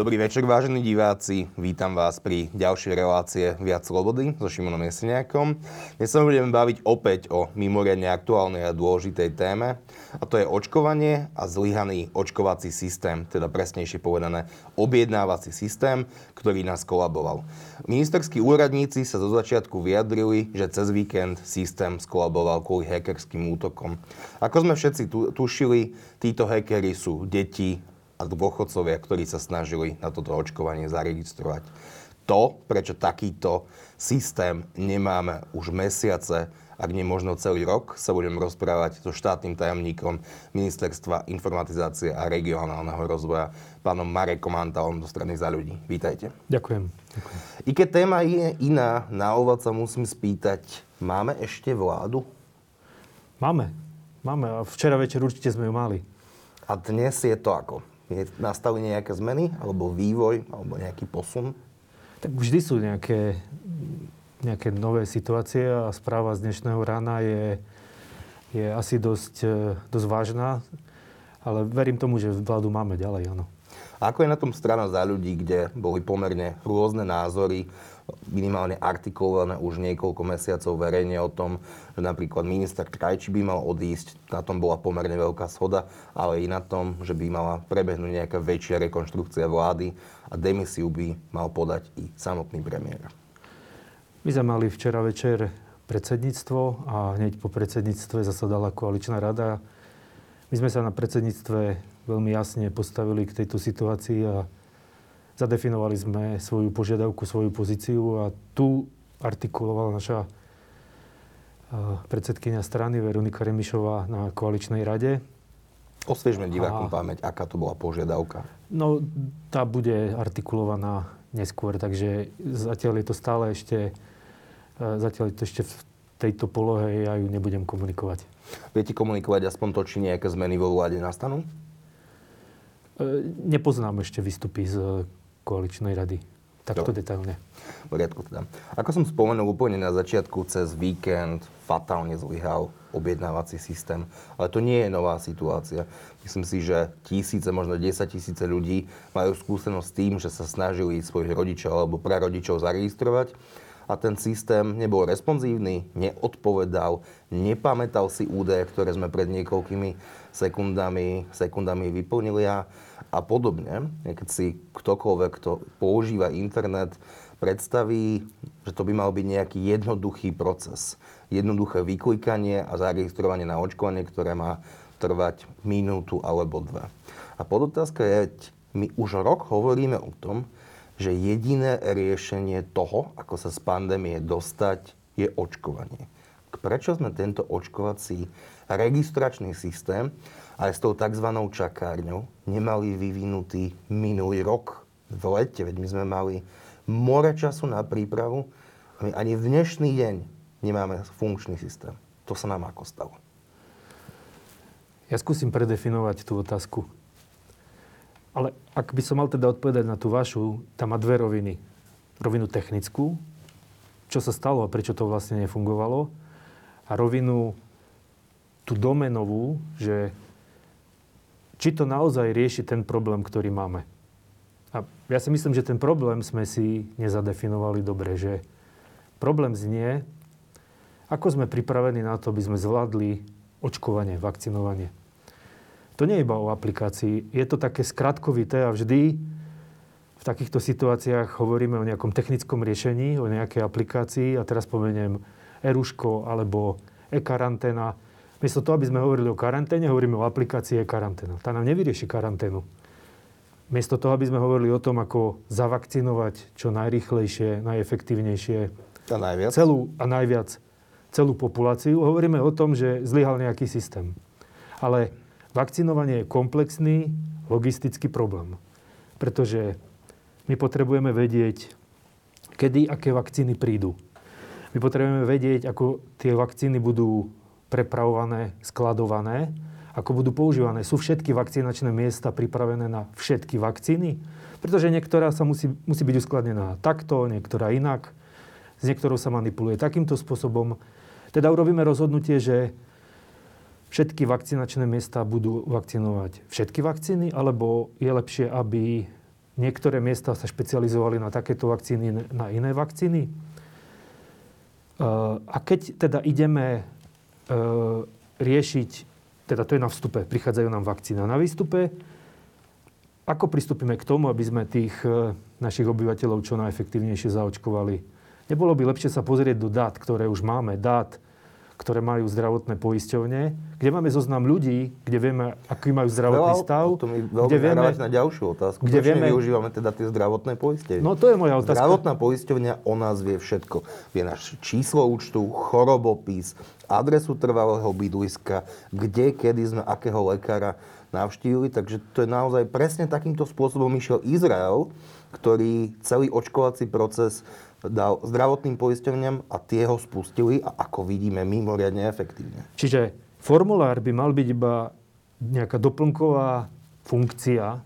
Dobrý večer, vážení diváci. Vítam vás pri ďalšej relácie Viac slobody so Šimonom Jeseniakom. Dnes sa budeme baviť opäť o mimoriadne aktuálnej a dôležitej téme a to je očkovanie a zlyhaný očkovací systém, teda presnejšie povedané objednávací systém, ktorý nás kolaboval. Ministerskí úradníci sa zo začiatku vyjadrili, že cez víkend systém skolaboval kvôli hackerským útokom. Ako sme všetci tušili, títo hackery sú deti a dôchodcovia, ktorí sa snažili na toto očkovanie zaregistrovať. To, prečo takýto systém nemáme už mesiace, ak nie možno celý rok, sa budem rozprávať so štátnym tajomníkom Ministerstva informatizácie a regionálneho rozvoja, pánom Marekom Antalom do strany za ľudí. Vítajte. Ďakujem. Ďakujem. I keď téma je iná, na úvod sa musím spýtať, máme ešte vládu? Máme. Máme a včera večer určite sme ju mali. A dnes je to ako? Je, nastali nejaké zmeny, alebo vývoj, alebo nejaký posun? Tak vždy sú nejaké, nejaké nové situácie a správa z dnešného rána je, je asi dosť, e, dosť vážna, ale verím tomu, že vládu máme ďalej, áno. A ako je na tom strana za ľudí, kde boli pomerne rôzne názory, minimálne artikulované už niekoľko mesiacov verejne o tom, že napríklad minister Krajči by mal odísť, na tom bola pomerne veľká schoda, ale i na tom, že by mala prebehnúť nejaká väčšia rekonštrukcia vlády a demisiu by mal podať i samotný premiér. My sme mali včera večer predsedníctvo a hneď po predsedníctve zasadala koaličná rada. My sme sa na predsedníctve veľmi jasne postavili k tejto situácii a Zadefinovali sme svoju požiadavku, svoju pozíciu a tu artikulovala naša predsedkynia strany Veronika Remišová na koaličnej rade. Osviežme divákom a... pamäť, aká to bola požiadavka. No, tá bude artikulovaná neskôr, takže zatiaľ je to stále ešte, zatiaľ je to ešte v tejto polohe, ja ju nebudem komunikovať. Viete komunikovať aspoň to, či nejaké zmeny vo vláde nastanú? E, nepoznám ešte výstupy z koaličnej rady. Takto detailne. V poriadku teda. Ako som spomenul úplne na začiatku, cez víkend fatálne zlyhal objednávací systém. Ale to nie je nová situácia. Myslím si, že tisíce, možno 10 tisíce ľudí majú skúsenosť s tým, že sa snažili svojich rodičov alebo prarodičov zaregistrovať a ten systém nebol responsívny, neodpovedal, nepamätal si údaje, ktoré sme pred niekoľkými sekundami, sekundami vyplnili a a podobne. Keď si ktokoľvek, kto používa internet, predstaví, že to by mal byť nejaký jednoduchý proces. Jednoduché vyklikanie a zaregistrovanie na očkovanie, ktoré má trvať minútu alebo dve. A podotázka je, my už rok hovoríme o tom, že jediné riešenie toho, ako sa z pandémie dostať, je očkovanie. Prečo sme tento očkovací registračný systém aj s tou tzv. čakárňou nemali vyvinutý minulý rok v lete, veď my sme mali more času na prípravu a my ani v dnešný deň nemáme funkčný systém. To sa nám ako stalo? Ja skúsim predefinovať tú otázku. Ale ak by som mal teda odpovedať na tú vašu, tam má dve roviny. Rovinu technickú, čo sa stalo a prečo to vlastne nefungovalo. A rovinu tú domenovú, že či to naozaj rieši ten problém, ktorý máme. A ja si myslím, že ten problém sme si nezadefinovali dobre, že problém znie, ako sme pripravení na to, aby sme zvládli očkovanie, vakcinovanie. To nie je iba o aplikácii, je to také skratkovité a vždy v takýchto situáciách hovoríme o nejakom technickom riešení, o nejakej aplikácii a teraz spomeniem Eruško alebo e-karanténa Miesto toho, aby sme hovorili o karanténe, hovoríme o aplikácii karanténa. Tá nám nevyrieši karanténu. Miesto toho, aby sme hovorili o tom, ako zavakcinovať čo najrychlejšie, najefektívnejšie a najviac. Celú, a najviac celú populáciu, hovoríme o tom, že zlyhal nejaký systém. Ale vakcinovanie je komplexný logistický problém. Pretože my potrebujeme vedieť, kedy aké vakcíny prídu. My potrebujeme vedieť, ako tie vakcíny budú prepravované, skladované, ako budú používané. Sú všetky vakcinačné miesta pripravené na všetky vakcíny? Pretože niektorá sa musí, musí byť uskladnená takto, niektorá inak. S niektorou sa manipuluje takýmto spôsobom. Teda urobíme rozhodnutie, že všetky vakcinačné miesta budú vakcinovať všetky vakcíny, alebo je lepšie, aby niektoré miesta sa špecializovali na takéto vakcíny, na iné vakcíny. A keď teda ideme riešiť, teda to je na vstupe, prichádzajú nám vakcína na výstupe, ako pristúpime k tomu, aby sme tých našich obyvateľov čo najefektívnejšie zaočkovali? Nebolo by lepšie sa pozrieť do dát, ktoré už máme, dát ktoré majú zdravotné poisťovne, kde máme zoznam ľudí, kde vieme, aký majú zdravotný Veľa, stav. To mi veľmi kde vieme, na ďalšiu otázku. Kde vieme, využívame teda tie zdravotné poisťovne? No to je moja otázka. Zdravotná poisťovňa o nás vie všetko. Vie náš číslo účtu, chorobopis, adresu trvalého bydliska, kde, kedy sme akého lekára navštívili. Takže to je naozaj presne takýmto spôsobom išiel Izrael, ktorý celý očkovací proces dal zdravotným poisťovňam a tie ho spustili a ako vidíme mimoriadne efektívne. Čiže formulár by mal byť iba nejaká doplnková funkcia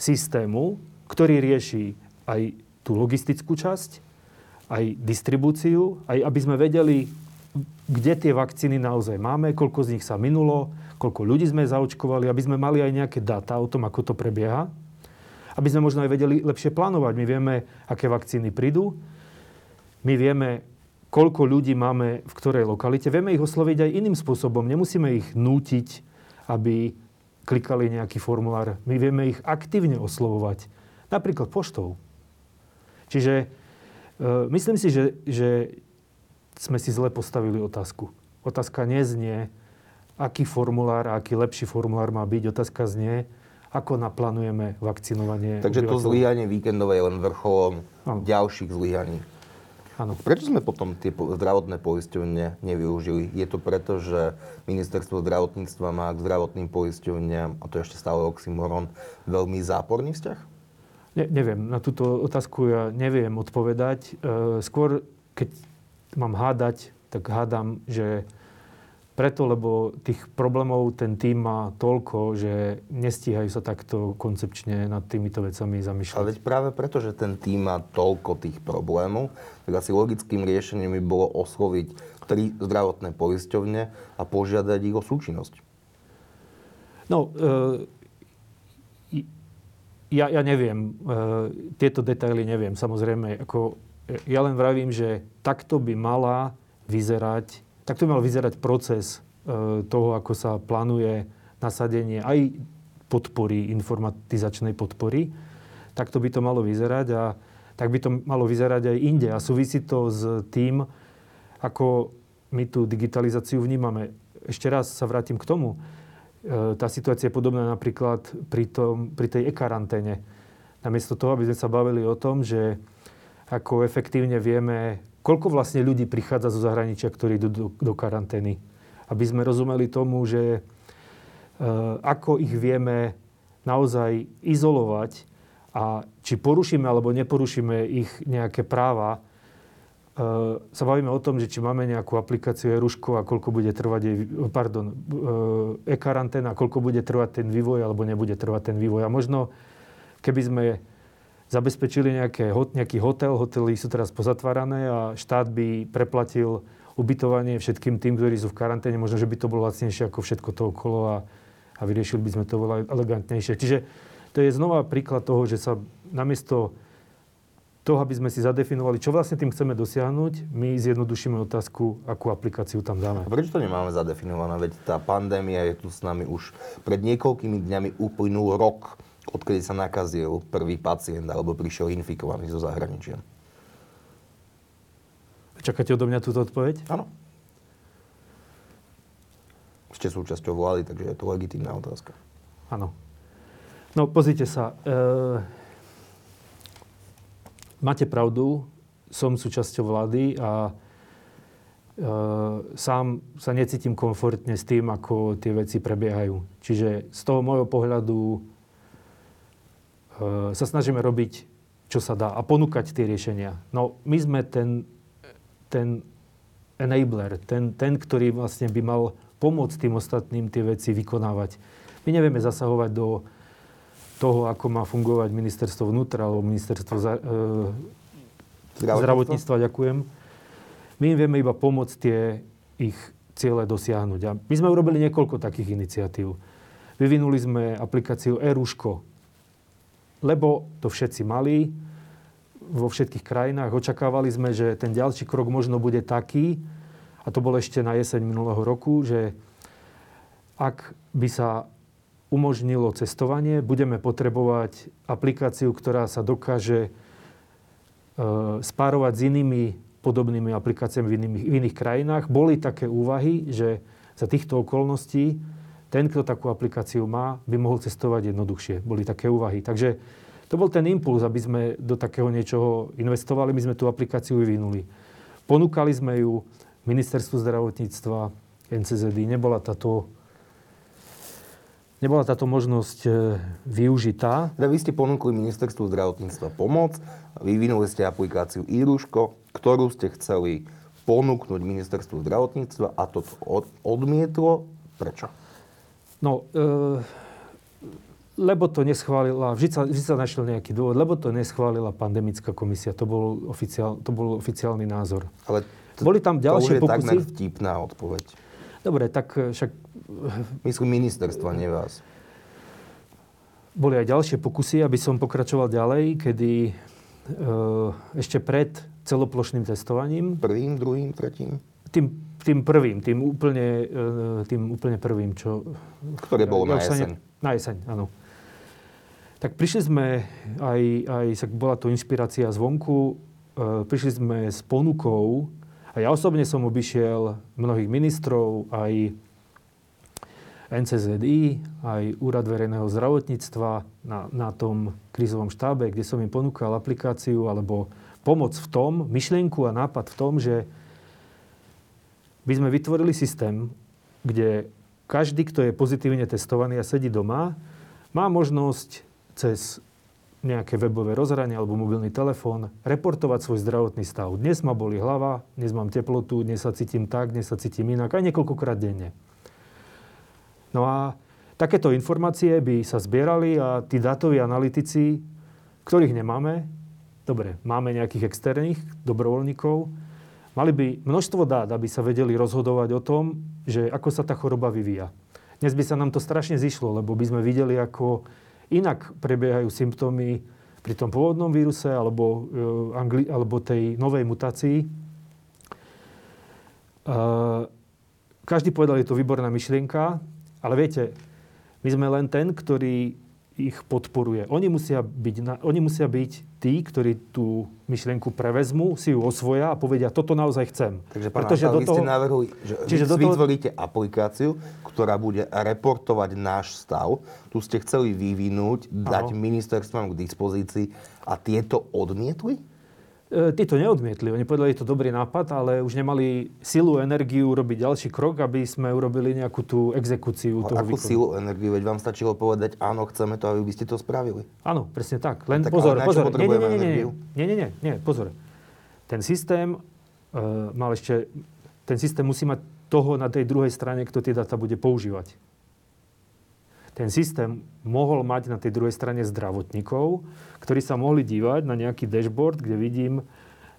systému, ktorý rieši aj tú logistickú časť, aj distribúciu, aj aby sme vedeli, kde tie vakcíny naozaj máme, koľko z nich sa minulo, koľko ľudí sme zaočkovali, aby sme mali aj nejaké dáta o tom, ako to prebieha. Aby sme možno aj vedeli lepšie plánovať. My vieme, aké vakcíny prídu, my vieme, koľko ľudí máme v ktorej lokalite. Vieme ich osloviť aj iným spôsobom. Nemusíme ich nútiť, aby klikali nejaký formulár. My vieme ich aktívne oslovovať. Napríklad poštou. Čiže e, myslím si, že, že sme si zle postavili otázku. Otázka neznie, aký formulár a aký lepší formulár má byť. Otázka znie, ako naplánujeme vakcinovanie. Takže to zlyhanie víkendové je len vrcholom ano. ďalších zlyhaní. Áno. Prečo sme potom tie zdravotné poisťovne nevyužili? Je to preto, že ministerstvo zdravotníctva má k zdravotným poisťovniam, a to je ešte stále oxymoron, veľmi záporný vzťah? Ne, neviem, na túto otázku ja neviem odpovedať. E, skôr, keď mám hádať, tak hádam, že preto, lebo tých problémov ten tým má toľko, že nestíhajú sa takto koncepčne nad týmito vecami zamýšľať. Ale veď práve preto, že ten tým má toľko tých problémov, tak asi logickým riešením by bolo osloviť tri zdravotné poisťovne a požiadať ich o súčinnosť. No, e, ja, ja neviem, e, tieto detaily neviem. Samozrejme, ako, ja len vravím, že takto by mala vyzerať tak to by mal vyzerať proces e, toho, ako sa plánuje nasadenie aj podpory, informatizačnej podpory. Takto by to malo vyzerať a tak by to malo vyzerať aj inde. A súvisí to s tým, ako my tú digitalizáciu vnímame. Ešte raz sa vrátim k tomu. E, tá situácia je podobná napríklad pri, tom, pri tej e-karanténe. Namiesto toho, aby sme sa bavili o tom, že ako efektívne vieme koľko vlastne ľudí prichádza zo zahraničia, ktorí idú do, do karantény. Aby sme rozumeli tomu, že e, ako ich vieme naozaj izolovať a či porušíme alebo neporušíme ich nejaké práva, e, sa bavíme o tom, že či máme nejakú aplikáciu e-ruško a koľko bude trvať jej, pardon, e-karanténa, koľko bude trvať ten vývoj alebo nebude trvať ten vývoj. A možno, keby sme zabezpečili nejaké, nejaký hotel, hotely sú teraz pozatvárané a štát by preplatil ubytovanie všetkým tým, ktorí sú v karanténe. Možno, že by to bolo lacnejšie ako všetko to okolo a, a vyriešili by sme to veľa elegantnejšie. Čiže to je znova príklad toho, že sa namiesto toho, aby sme si zadefinovali, čo vlastne tým chceme dosiahnuť, my zjednodušíme otázku, akú aplikáciu tam dáme. A prečo to nemáme zadefinované? Veď tá pandémia je tu s nami už pred niekoľkými dňami uplynul rok odkedy sa nakazil prvý pacient alebo prišiel infikovaný zo zahraničia. Čakáte odo mňa túto odpoveď? Áno. Ste súčasťou vlády, takže je to legitímna otázka. Áno. No, pozrite sa. E, máte pravdu, som súčasťou vlády a e, sám sa necítim komfortne s tým, ako tie veci prebiehajú. Čiže z toho môjho pohľadu sa snažíme robiť, čo sa dá a ponúkať tie riešenia. No my sme ten, ten enabler, ten, ten, ktorý vlastne by mal pomôcť tým ostatným tie veci vykonávať. My nevieme zasahovať do toho, ako má fungovať ministerstvo vnútra alebo ministerstvo za, e, zdravotníctva. Ďakujem. My im vieme iba pomôcť tie ich ciele dosiahnuť. A my sme urobili niekoľko takých iniciatív. Vyvinuli sme aplikáciu e lebo to všetci mali vo všetkých krajinách. Očakávali sme, že ten ďalší krok možno bude taký, a to bolo ešte na jeseň minulého roku, že ak by sa umožnilo cestovanie, budeme potrebovať aplikáciu, ktorá sa dokáže e, spárovať s inými podobnými aplikáciami v iných, v iných krajinách. Boli také úvahy, že za týchto okolností ten, kto takú aplikáciu má, by mohol cestovať jednoduchšie. Boli také úvahy. Takže to bol ten impuls, aby sme do takého niečoho investovali. My sme tú aplikáciu vyvinuli. Ponúkali sme ju ministerstvu zdravotníctva, NCZD. Nebola táto nebola táto možnosť e, využitá. Teda vy ste ponúkli ministerstvu zdravotníctva pomoc, vyvinuli ste aplikáciu Iruško, ktorú ste chceli ponúknuť ministerstvu zdravotníctva a to odmietlo. Prečo? No, e, lebo to neschválila, vždy sa, vždy sa našiel nejaký dôvod, lebo to neschválila pandemická komisia. To bol, oficiál, to bol oficiálny názor. Ale to, Boli tam ďalšie to už je pokusy. takmer vtipná odpoveď. Dobre, tak e, však... Myslím ministerstva, nie vás. Boli aj ďalšie pokusy, aby som pokračoval ďalej, kedy e, ešte pred celoplošným testovaním... Prvým, druhým, tretím? Tým, tým prvým, tým úplne, e, tým úplne prvým, čo... Ktoré bolo ja, na jeseň. Na jeseň, áno. Tak prišli sme, aj, aj bola to inšpirácia zvonku, e, prišli sme s ponukou, a ja osobne som obišiel mnohých ministrov, aj NCZI, aj Úrad verejného zdravotníctva na, na tom krízovom štábe, kde som im ponúkal aplikáciu alebo pomoc v tom, myšlienku a nápad v tom, že by sme vytvorili systém, kde každý, kto je pozitívne testovaný a sedí doma, má možnosť cez nejaké webové rozhranie alebo mobilný telefón, reportovať svoj zdravotný stav. Dnes ma boli hlava, dnes mám teplotu, dnes sa cítim tak, dnes sa cítim inak, aj niekoľkokrát denne. No a takéto informácie by sa zbierali a tí datoví analytici, ktorých nemáme, dobre, máme nejakých externých dobrovoľníkov, mali by množstvo dát, aby sa vedeli rozhodovať o tom, že ako sa tá choroba vyvíja. Dnes by sa nám to strašne zišlo, lebo by sme videli, ako inak prebiehajú symptómy pri tom pôvodnom víruse alebo, e, angli- alebo tej novej mutácii. Každý povedal, je to výborná myšlienka, ale viete, my sme len ten, ktorý ich podporuje. Oni musia byť, na, oni musia byť tí, ktorí tú myšlienku prevezmú, si ju osvoja a povedia, toto naozaj chcem. Takže pán Pretože do toho, ste navrhli, že čiže vy toho... vytvoríte aplikáciu, ktorá bude reportovať náš stav. Tu ste chceli vyvinúť, dať ano. ministerstvom k dispozícii a tieto odmietli? E, tí to neodmietli. Oni povedali, je to dobrý nápad, ale už nemali silu, energiu robiť ďalší krok, aby sme urobili nejakú tú exekúciu ale toho akú silu, energiu? Veď vám stačilo povedať, áno, chceme to, aby ste to spravili. Áno, presne tak. No Len tak, pozor, pozor. Nie, nie, nie, nie, nie, nie, nie, nie, pozor. Ten systém uh, mal ešte, ten systém musí mať toho na tej druhej strane, kto tie data bude používať ten systém mohol mať na tej druhej strane zdravotníkov, ktorí sa mohli dívať na nejaký dashboard, kde vidím,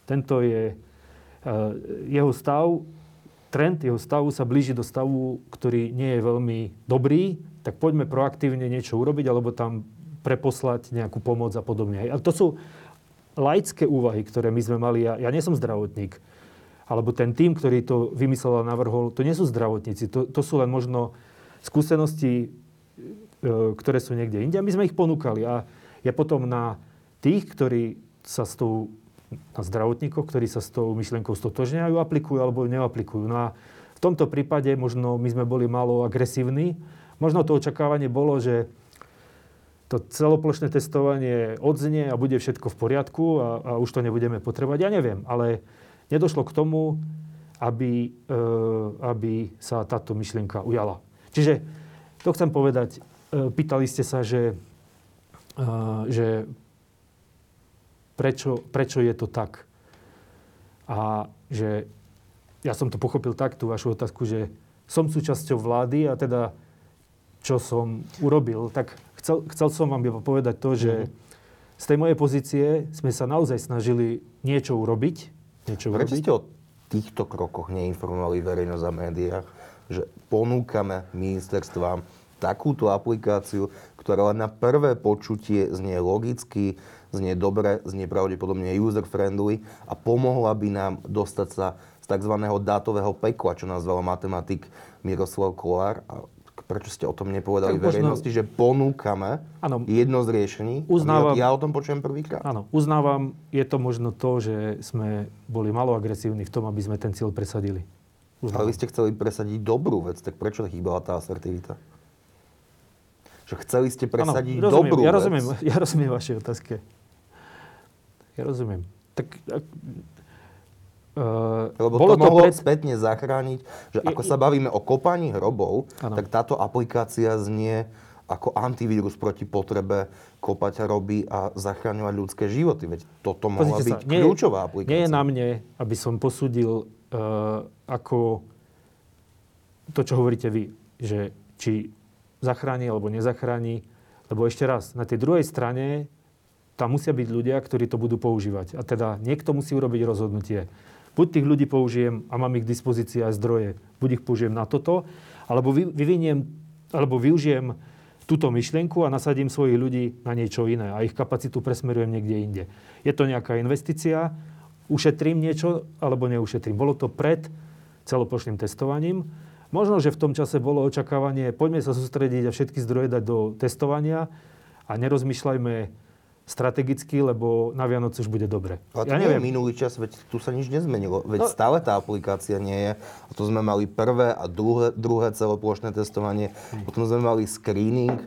tento je uh, jeho stav, trend jeho stavu sa blíži do stavu, ktorý nie je veľmi dobrý, tak poďme proaktívne niečo urobiť, alebo tam preposlať nejakú pomoc a podobne. A to sú laické úvahy, ktoré my sme mali. Ja, ja nie som zdravotník. Alebo ten tým, ktorý to vymyslel a navrhol, to nie sú zdravotníci. To, to sú len možno skúsenosti E, ktoré sú niekde inde. My sme ich ponúkali. A je potom na tých, ktorí sa s tou, na zdravotníkoch, ktorí sa s tou myšlienkou stotožňajú, aplikujú alebo neaplikujú. No a v tomto prípade možno my sme boli málo agresívni. Možno to očakávanie bolo, že to celoplošné testovanie odznie a bude všetko v poriadku a, a už to nebudeme potrebovať. Ja neviem, ale nedošlo k tomu, aby, e, aby sa táto myšlienka ujala. Čiže to chcem povedať, E, pýtali ste sa, že, e, že prečo, prečo je to tak. A že ja som to pochopil tak, tú vašu otázku, že som súčasťou vlády a teda čo som urobil, tak chcel, chcel som vám iba povedať to, že mm-hmm. z tej mojej pozície sme sa naozaj snažili niečo urobiť. Niečo Prečo urobiť. ste o týchto krokoch neinformovali verejnosť a médiách, že ponúkame ministerstvám takúto aplikáciu, ktorá len na prvé počutie znie logicky, znie dobre, znie pravdepodobne user-friendly a pomohla by nám dostať sa z tzv. dátového pekla, čo nazval matematik Miroslav Kolár. A prečo ste o tom nepovedali tak verejnosti, možno... že ponúkame ano, jedno z riešení? Uznávam, ja o tom počujem prvýkrát. Áno, uznávam, je to možno to, že sme boli malo agresívni v tom, aby sme ten cieľ presadili. Uznávam. Ale vy ste chceli presadiť dobrú vec, tak prečo chýbala tá asertivita? Že chceli ste presadiť ano, rozumiem, dobrú ja vec. Rozumiem, ja rozumiem vašej otázke. Ja rozumiem. Tak Uh, Lebo bolo to mohlo pred... spätne zachrániť, že ako sa bavíme o kopaní hrobov, ano. tak táto aplikácia znie ako antivírus proti potrebe kopať hroby a zachráňovať ľudské životy. Veď toto mohla Pozrite byť sa, nie, kľúčová aplikácia. Nie je na mne, aby som posúdil uh, ako to, čo hovoríte vy, že či zachráni alebo nezachráni. Lebo ešte raz, na tej druhej strane tam musia byť ľudia, ktorí to budú používať. A teda niekto musí urobiť rozhodnutie buď tých ľudí použijem a mám ich k dispozícii aj zdroje, buď ich použijem na toto, alebo vyviniem, alebo využijem túto myšlienku a nasadím svojich ľudí na niečo iné a ich kapacitu presmerujem niekde inde. Je to nejaká investícia, ušetrím niečo alebo neušetrím. Bolo to pred celoplošným testovaním. Možno, že v tom čase bolo očakávanie, poďme sa sústrediť a všetky zdroje dať do testovania a nerozmýšľajme strategicky, lebo na Vianoce už bude dobre. Ale to ja neviem. je minulý čas, veď tu sa nič nezmenilo. Veď no. stále tá aplikácia nie je. A to sme mali prvé a druhé, druhé celoplošné testovanie. Hmm. Potom sme mali screening.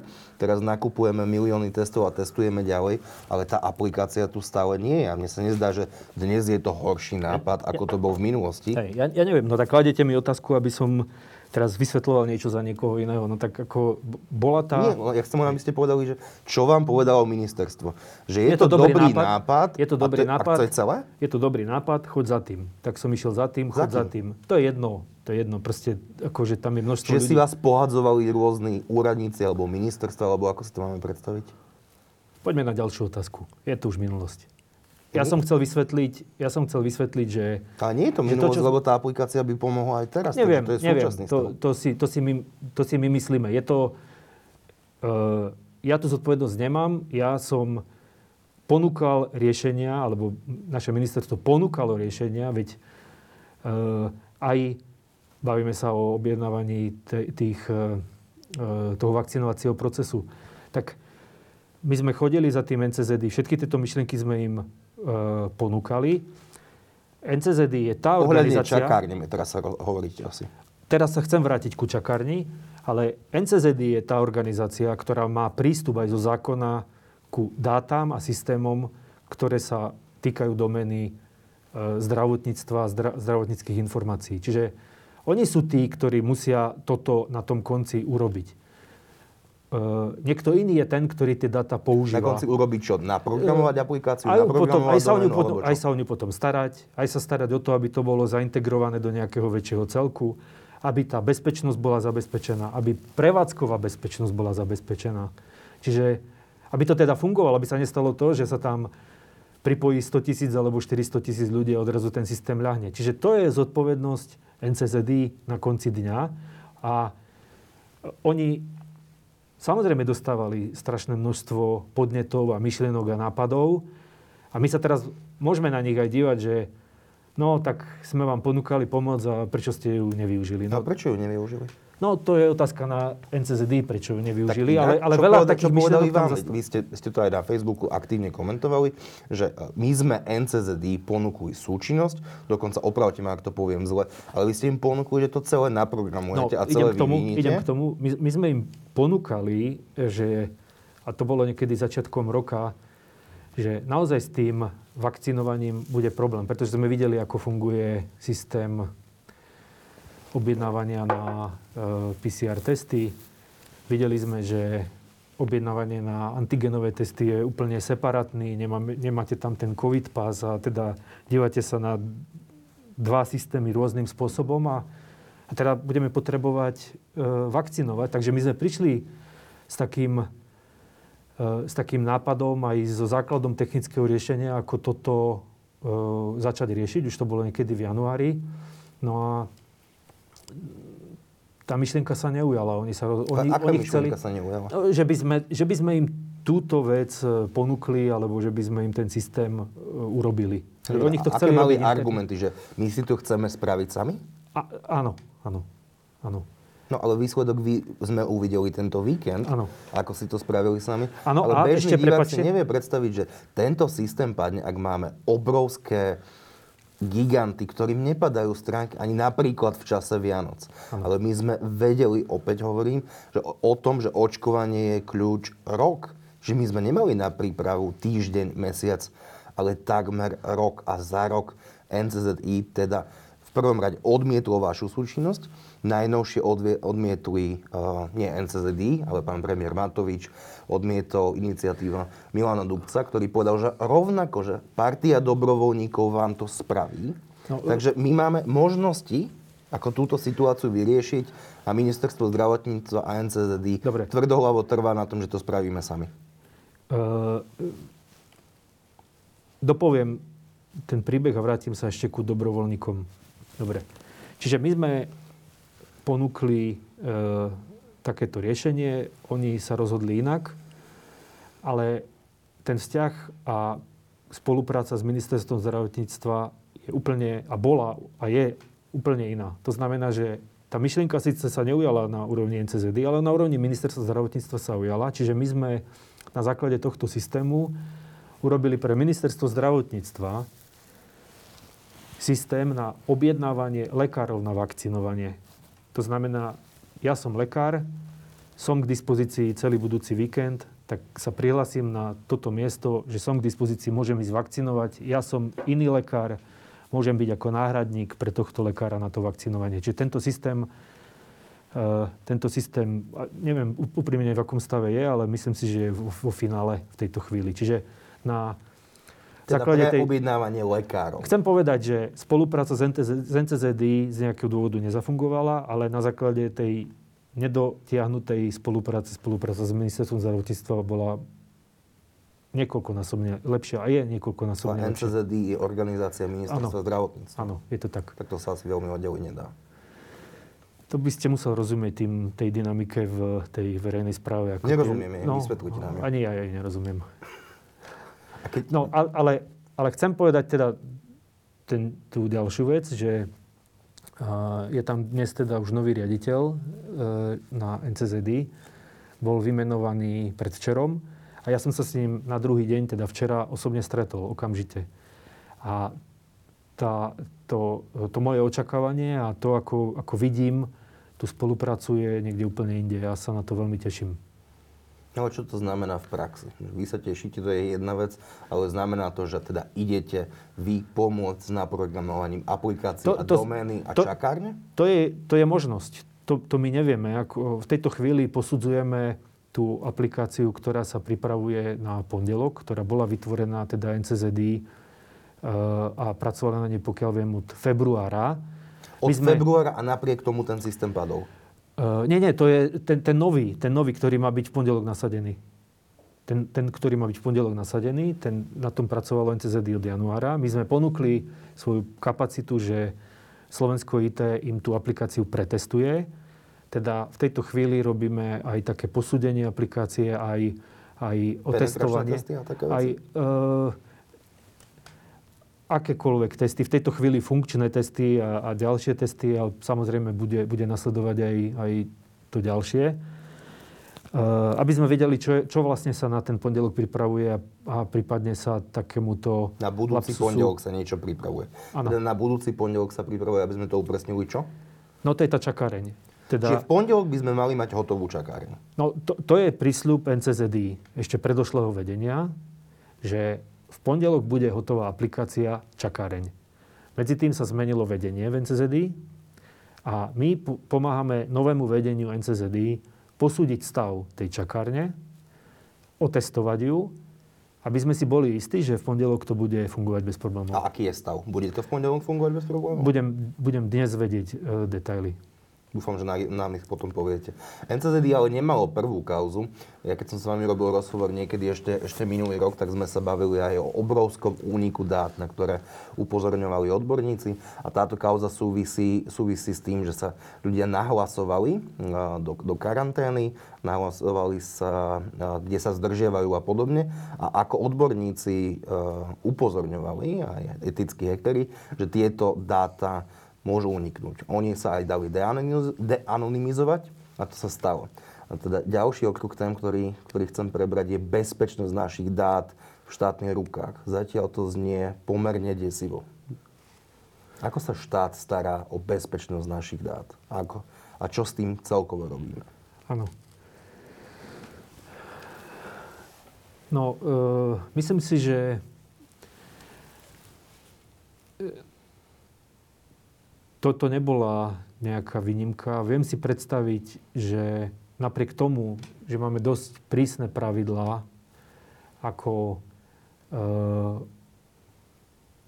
Teraz nakupujeme milióny testov a testujeme ďalej. Ale tá aplikácia tu stále nie je. A mne sa nezdá, že dnes je to horší nápad, ako to bol v minulosti. Hej, ja, ja neviem, no tak kladete mi otázku, aby som teraz vysvetloval niečo za niekoho iného. No tak ako bola tá... Nie, ja chcem aby ste povedali, že čo vám povedalo ministerstvo. Že je, je to, to dobrý, dobrý nápad, nápad. Je to dobrý a to, nápad. A to je celé? Je to dobrý nápad, choď za tým. Tak som išiel za tým, choď za tým. Za tým. To je jedno. To je jedno. Proste, akože tam je množstvo Čiže ľudí. si vás pohadzovali rôzni úradníci alebo ministerstva, alebo ako si to máme predstaviť? Poďme na ďalšiu otázku. Je to už minulosť. Ja som chcel vysvetliť, ja som chcel vysvetliť, že... Ale nie je to minulosť, to, čo... lebo tá aplikácia by pomohla aj teraz. Neviem, to je neviem. To, to, si, to, si my, to si my myslíme. Je to... Uh, ja tu zodpovednosť nemám. Ja som ponúkal riešenia, alebo naše ministerstvo ponúkalo riešenia, veď uh, aj bavíme sa o objednávaní tých, uh, toho vakcinovacieho procesu. Tak my sme chodili za tým NCZD, všetky tieto myšlienky sme im ponúkali. NCZD je tá Ohľadne organizácia... čakárne, teraz sa hovoriť asi. Teraz sa chcem vrátiť ku čakárni, ale NCZD je tá organizácia, ktorá má prístup aj zo zákona ku dátam a systémom, ktoré sa týkajú domény e, zdravotníctva zdra, zdravotníckých informácií. Čiže oni sú tí, ktorí musia toto na tom konci urobiť. Uh, niekto iný je ten, ktorý tie data používa. Na konci urobiť čo? Naprogramovať aplikáciu? Aj, potom, aj, sa ňu potom, aj sa o ňu potom starať, aj sa starať o to, aby to bolo zaintegrované do nejakého väčšieho celku, aby tá bezpečnosť bola zabezpečená, aby prevádzková bezpečnosť bola zabezpečená. Čiže, aby to teda fungovalo, aby sa nestalo to, že sa tam pripojí 100 tisíc alebo 400 tisíc ľudí a odrazu ten systém ľahne. Čiže to je zodpovednosť NCZD na konci dňa a oni samozrejme dostávali strašné množstvo podnetov a myšlienok a nápadov. A my sa teraz môžeme na nich aj dívať, že no tak sme vám ponúkali pomoc a prečo ste ju nevyužili. No, a prečo ju nevyužili? No to je otázka na NCZD, prečo ju nevyužili, tak, ale, ale veľa povedal, takých myšlienok vám. Vy ste, ste to aj na Facebooku aktívne komentovali, že e, my sme NCZD ponúkli súčinnosť, dokonca opravte ma, ak to poviem zle, ale vy ste im ponúkli, že to celé naprogramujete no, a celé idem k tomu, idem k tomu. My, my sme im ponúkali, že, a to bolo niekedy začiatkom roka, že naozaj s tým vakcinovaním bude problém, pretože sme videli, ako funguje systém objednávania na e, PCR testy. Videli sme, že objednávanie na antigenové testy je úplne separátny, nemáme, nemáte tam ten COVID pas a teda dívate sa na dva systémy rôznym spôsobom a, a teda budeme potrebovať e, vakcinovať. Takže my sme prišli s takým, e, s takým nápadom aj so základom technického riešenia, ako toto e, začať riešiť. Už to bolo niekedy v januári. No a tá myšlienka sa neujala. Oni sa, oni, Aká oni chceli, sa neujala? že by, sme, že by sme im túto vec e, ponúkli, alebo že by sme im ten systém e, urobili. Oni to chceli Aké mali argumenty, že my si to chceme spraviť sami? A, áno, áno, áno. No ale výsledok vy, sme uvideli tento víkend, ano. ako si to spravili sami. Ano, ale a bežný ešte, prepáčte... si nevie predstaviť, že tento systém padne, ak máme obrovské giganty, ktorým nepadajú stránky ani napríklad v čase Vianoc. Ano. Ale my sme vedeli, opäť hovorím, že o, o tom, že očkovanie je kľúč rok. Že my sme nemali na prípravu týždeň, mesiac, ale takmer rok a za rok NCZI teda v prvom rade odmietlo vašu súčinnosť, Najnovšie odvie, odmietli uh, nie NCZD, ale pán premiér Matovič odmietol iniciatíva Milana Dubca, ktorý povedal, že rovnako, že partia dobrovoľníkov vám to spraví. No, Takže my máme možnosti, ako túto situáciu vyriešiť a ministerstvo zdravotníctva a NCZD Dobre. tvrdohlavo trvá na tom, že to spravíme sami. Uh, dopoviem ten príbeh a vrátim sa ešte ku dobrovoľníkom. Dobre. Čiže my sme ponúkli e, takéto riešenie. Oni sa rozhodli inak, ale ten vzťah a spolupráca s ministerstvom zdravotníctva je úplne, a bola, a je úplne iná. To znamená, že tá myšlienka síce sa neujala na úrovni NCZD, ale na úrovni ministerstva zdravotníctva sa ujala. Čiže my sme na základe tohto systému urobili pre ministerstvo zdravotníctva systém na objednávanie lekárov na vakcinovanie. To znamená, ja som lekár, som k dispozícii celý budúci víkend, tak sa prihlasím na toto miesto, že som k dispozícii, môžem ísť vakcinovať. Ja som iný lekár, môžem byť ako náhradník pre tohto lekára na to vakcinovanie. Čiže tento systém, uh, tento systém, neviem úprimne v akom stave je, ale myslím si, že je vo finále v tejto chvíli. Čiže na teda základe tej... objednávanie lekárov. Chcem povedať, že spolupráca NTZ, z NCZD z nejakého dôvodu nezafungovala, ale na základe tej nedotiahnutej spolupráce, spolupráca s ministerstvom zdravotníctva bola niekoľkonásobne lepšia a je niekoľkonásobne lepšia. NCZD je organizácia ministerstva ano. zdravotníctva. Áno, je to tak. Tak to sa asi veľmi oddeliť nedá. To by ste musel rozumieť tým, tej dynamike v tej verejnej správe. Ako Nerozumiem, no, vysvetlite nám. Ani ja jej nerozumiem. Keď... No, ale, ale chcem povedať teda ten, tú ďalšiu vec, že je tam dnes teda už nový riaditeľ uh, na NCZD. Bol vymenovaný predvčerom a ja som sa s ním na druhý deň, teda včera, osobne stretol okamžite. A tá, to, to moje očakávanie a to, ako, ako vidím tú spoluprácu je niekde úplne inde. Ja sa na to veľmi teším. Ale čo to znamená v praxi? Vy sa tešíte, to je jedna vec, ale znamená to, že teda idete vy pomôcť s naprogramovaním aplikácií to, a to, domény a to, čakárne? To je, to je možnosť. To, to my nevieme. Ako v tejto chvíli posudzujeme tú aplikáciu, ktorá sa pripravuje na pondelok, ktorá bola vytvorená teda NCZD e, a pracovala na nej, pokiaľ viem, od februára. Od sme... februára a napriek tomu ten systém padol? Uh, nie, nie, to je ten, ten nový, ten nový, ktorý má byť v pondelok nasadený. Ten, ten, ktorý má byť v pondelok nasadený, ten, na tom pracovalo NCZ od januára. My sme ponúkli svoju kapacitu, že Slovensko IT im tú aplikáciu pretestuje. Teda v tejto chvíli robíme aj také posúdenie aplikácie, aj, aj otestovanie. Testy a také aj, uh, akékoľvek testy, v tejto chvíli funkčné testy a, a ďalšie testy, ale samozrejme bude, bude nasledovať aj, aj to ďalšie. Uh, aby sme vedeli, čo, je, čo vlastne sa na ten pondelok pripravuje a, a prípadne sa takémuto Na budúci lapsusu... pondelok sa niečo pripravuje. Teda na budúci pondelok sa pripravuje, aby sme to upresnili čo? No to je tá čakáreň. Teda... Čiže v pondelok by sme mali mať hotovú čakáreň. No to, to je prísľub NCZD ešte predošlého vedenia, že v pondelok bude hotová aplikácia Čakáreň. Medzi tým sa zmenilo vedenie v NCZD a my pomáhame novému vedeniu NCZD posúdiť stav tej čakárne, otestovať ju, aby sme si boli istí, že v pondelok to bude fungovať bez problémov. A aký je stav? Bude to v pondelok fungovať bez problémov? Budem, budem dnes vedieť e, detaily. Dúfam, že nám ich potom poviete. NCZD ale nemalo prvú kauzu. Ja keď som s vami robil rozhovor niekedy ešte, ešte minulý rok, tak sme sa bavili aj o obrovskom úniku dát, na ktoré upozorňovali odborníci. A táto kauza súvisí, súvisí s tým, že sa ľudia nahlasovali do, do karantény, nahlasovali sa, kde sa zdržiavajú a podobne. A ako odborníci upozorňovali, aj etickí hektory, že tieto dáta môžu uniknúť. Oni sa aj dali deanonymizovať a to sa stalo. A teda ďalší okruh tém, ktorý, ktorý chcem prebrať, je bezpečnosť našich dát v štátnych rukách. Zatiaľ to znie pomerne desivo. Ako sa štát stará o bezpečnosť našich dát? Ako? A čo s tým celkovo robíme? Áno. No, e, myslím si, že toto nebola nejaká výnimka. Viem si predstaviť, že napriek tomu, že máme dosť prísne pravidlá, ako, e,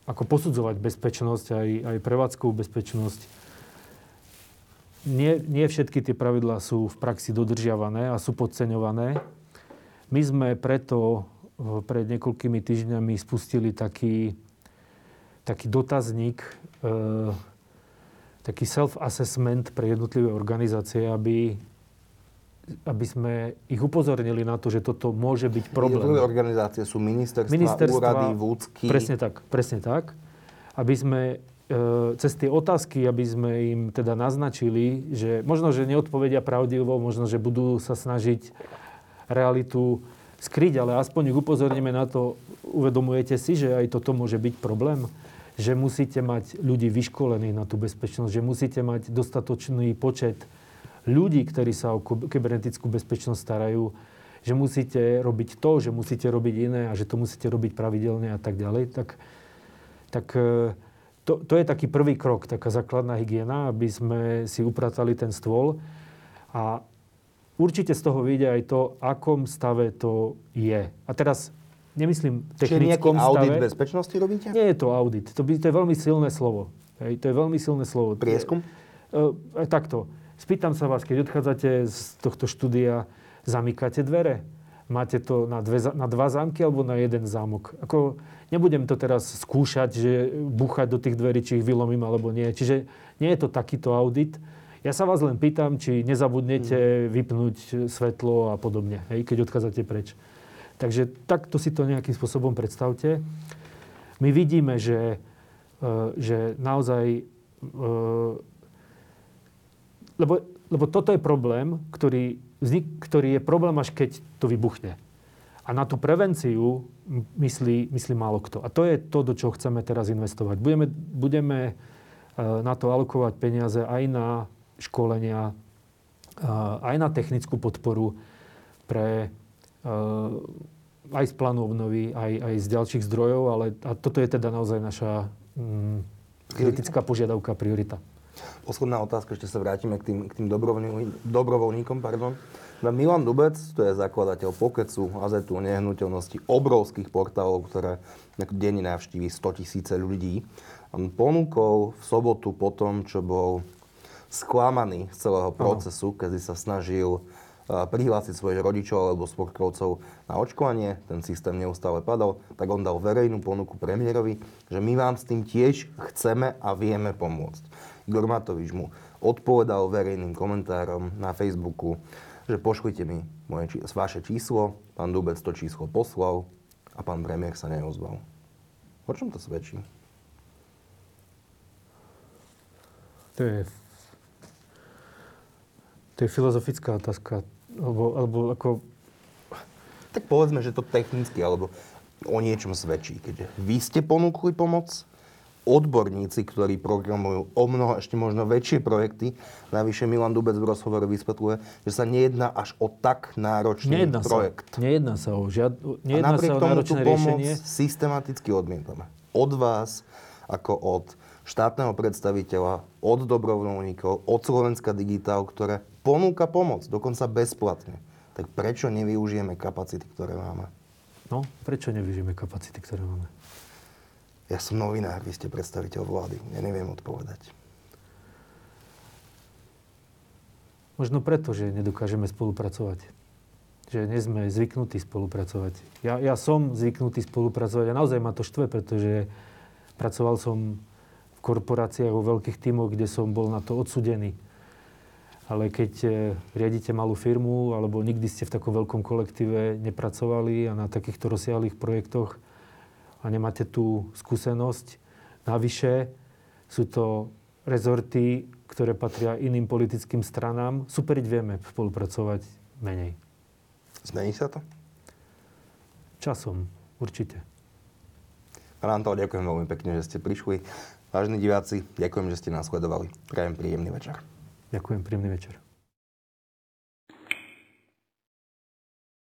ako posudzovať bezpečnosť, aj, aj prevádzkovú bezpečnosť, nie, nie všetky tie pravidlá sú v praxi dodržiavané a sú podceňované. My sme preto eh, pred niekoľkými týždňami spustili taký, taký dotazník e, taký self-assessment pre jednotlivé organizácie, aby, aby sme ich upozornili na to, že toto môže byť problém. Jednotlivé organizácie sú ministerstva, ministerstva úrady, vúcky. Presne tak, presne tak. Aby sme e, cez tie otázky, aby sme im teda naznačili, že možno, že neodpovedia pravdivo, možno, že budú sa snažiť realitu skryť, ale aspoň ich upozorníme na to, uvedomujete si, že aj toto môže byť problém že musíte mať ľudí vyškolených na tú bezpečnosť, že musíte mať dostatočný počet ľudí, ktorí sa o kybernetickú bezpečnosť starajú, že musíte robiť to, že musíte robiť iné a že to musíte robiť pravidelne a tak ďalej, tak, tak e, to, to je taký prvý krok, taká základná hygiena, aby sme si upratali ten stôl. A určite z toho vyjde aj to, akom stave to je. A teraz nemyslím technickom Čiže audit stave. bezpečnosti robíte? Nie je to audit. To, by, to je veľmi silné slovo. Hej, to je veľmi silné slovo. Prieskum? Uh, takto. Spýtam sa vás, keď odchádzate z tohto štúdia, zamykate dvere? Máte to na, dve, na dva zámky alebo na jeden zámok? Ako, nebudem to teraz skúšať, že búchať do tých dverí, či ich vylomím alebo nie. Čiže nie je to takýto audit. Ja sa vás len pýtam, či nezabudnete hmm. vypnúť svetlo a podobne, hej, keď odchádzate preč. Takže takto si to nejakým spôsobom predstavte. My vidíme, že, e, že naozaj... E, lebo, lebo toto je problém, ktorý, ktorý je problém, až keď to vybuchne. A na tú prevenciu myslí, myslí málo kto. A to je to, do čoho chceme teraz investovať. Budeme, budeme e, na to alokovať peniaze aj na školenia, aj na technickú podporu pre aj z plánu obnovy, aj, aj z ďalších zdrojov, ale a toto je teda naozaj naša mm, kritická požiadavka, priorita. Posledná otázka, ešte sa vrátime k tým, k tým dobrovoľníkom. Pardon. Milan Dubec, to je zakladateľ Pokecu, Azetu, nehnuteľnosti, obrovských portálov, ktoré denne navštíví 100 tisíce ľudí. On ponúkol v sobotu po tom, čo bol sklamaný z celého procesu, keď sa snažil prihlásiť svojich rodičov alebo sportovcov na očkovanie, ten systém neustále padal, tak on dal verejnú ponuku premiérovi, že my vám s tým tiež chceme a vieme pomôcť. Igor Matovič mu odpovedal verejným komentárom na Facebooku, že pošlite mi moje, vaše číslo, pán Dubec to číslo poslal a pán premiér sa neozval. O čom to svedčí? To je, je filozofická otázka. Alebo, alebo ako... Tak povedzme, že to technicky, alebo o niečom svedčí. Keď vy ste ponúkli pomoc, odborníci, ktorí programujú o mnoho ešte možno väčšie projekty. Navyše Milan Dubec v rozhovore vysvetľuje, že sa nejedná až o tak náročný nejedná projekt. Sa, nejedná sa o, žiad, nejedná A napriek sa o tomu tú pomoc riešenie. systematicky odmietame. Od vás, ako od štátneho predstaviteľa, od dobrovoľníkov, od Slovenska Digitál, ktoré ponúka pomoc, dokonca bezplatne. Tak prečo nevyužijeme kapacity, ktoré máme? No, prečo nevyužijeme kapacity, ktoré máme? Ja som novinár, vy ste predstaviteľ vlády. Ja neviem odpovedať. Možno preto, že nedokážeme spolupracovať. Že nie sme zvyknutí spolupracovať. Ja, ja som zvyknutý spolupracovať a naozaj ma to štve, pretože pracoval som v korporáciách, vo veľkých tímoch, kde som bol na to odsudený. Ale keď e, riadite malú firmu, alebo nikdy ste v takom veľkom kolektíve nepracovali a na takýchto rozsiahlých projektoch a nemáte tú skúsenosť, navyše sú to rezorty, ktoré patria iným politickým stranám. Superiť vieme spolupracovať menej. Zmení sa to? Časom, určite. Pán Antol, ďakujem veľmi pekne, že ste prišli. Vážení diváci, ďakujem, že ste nás sledovali. Prajem príjemný večer. Ďakujem, príjemný večer.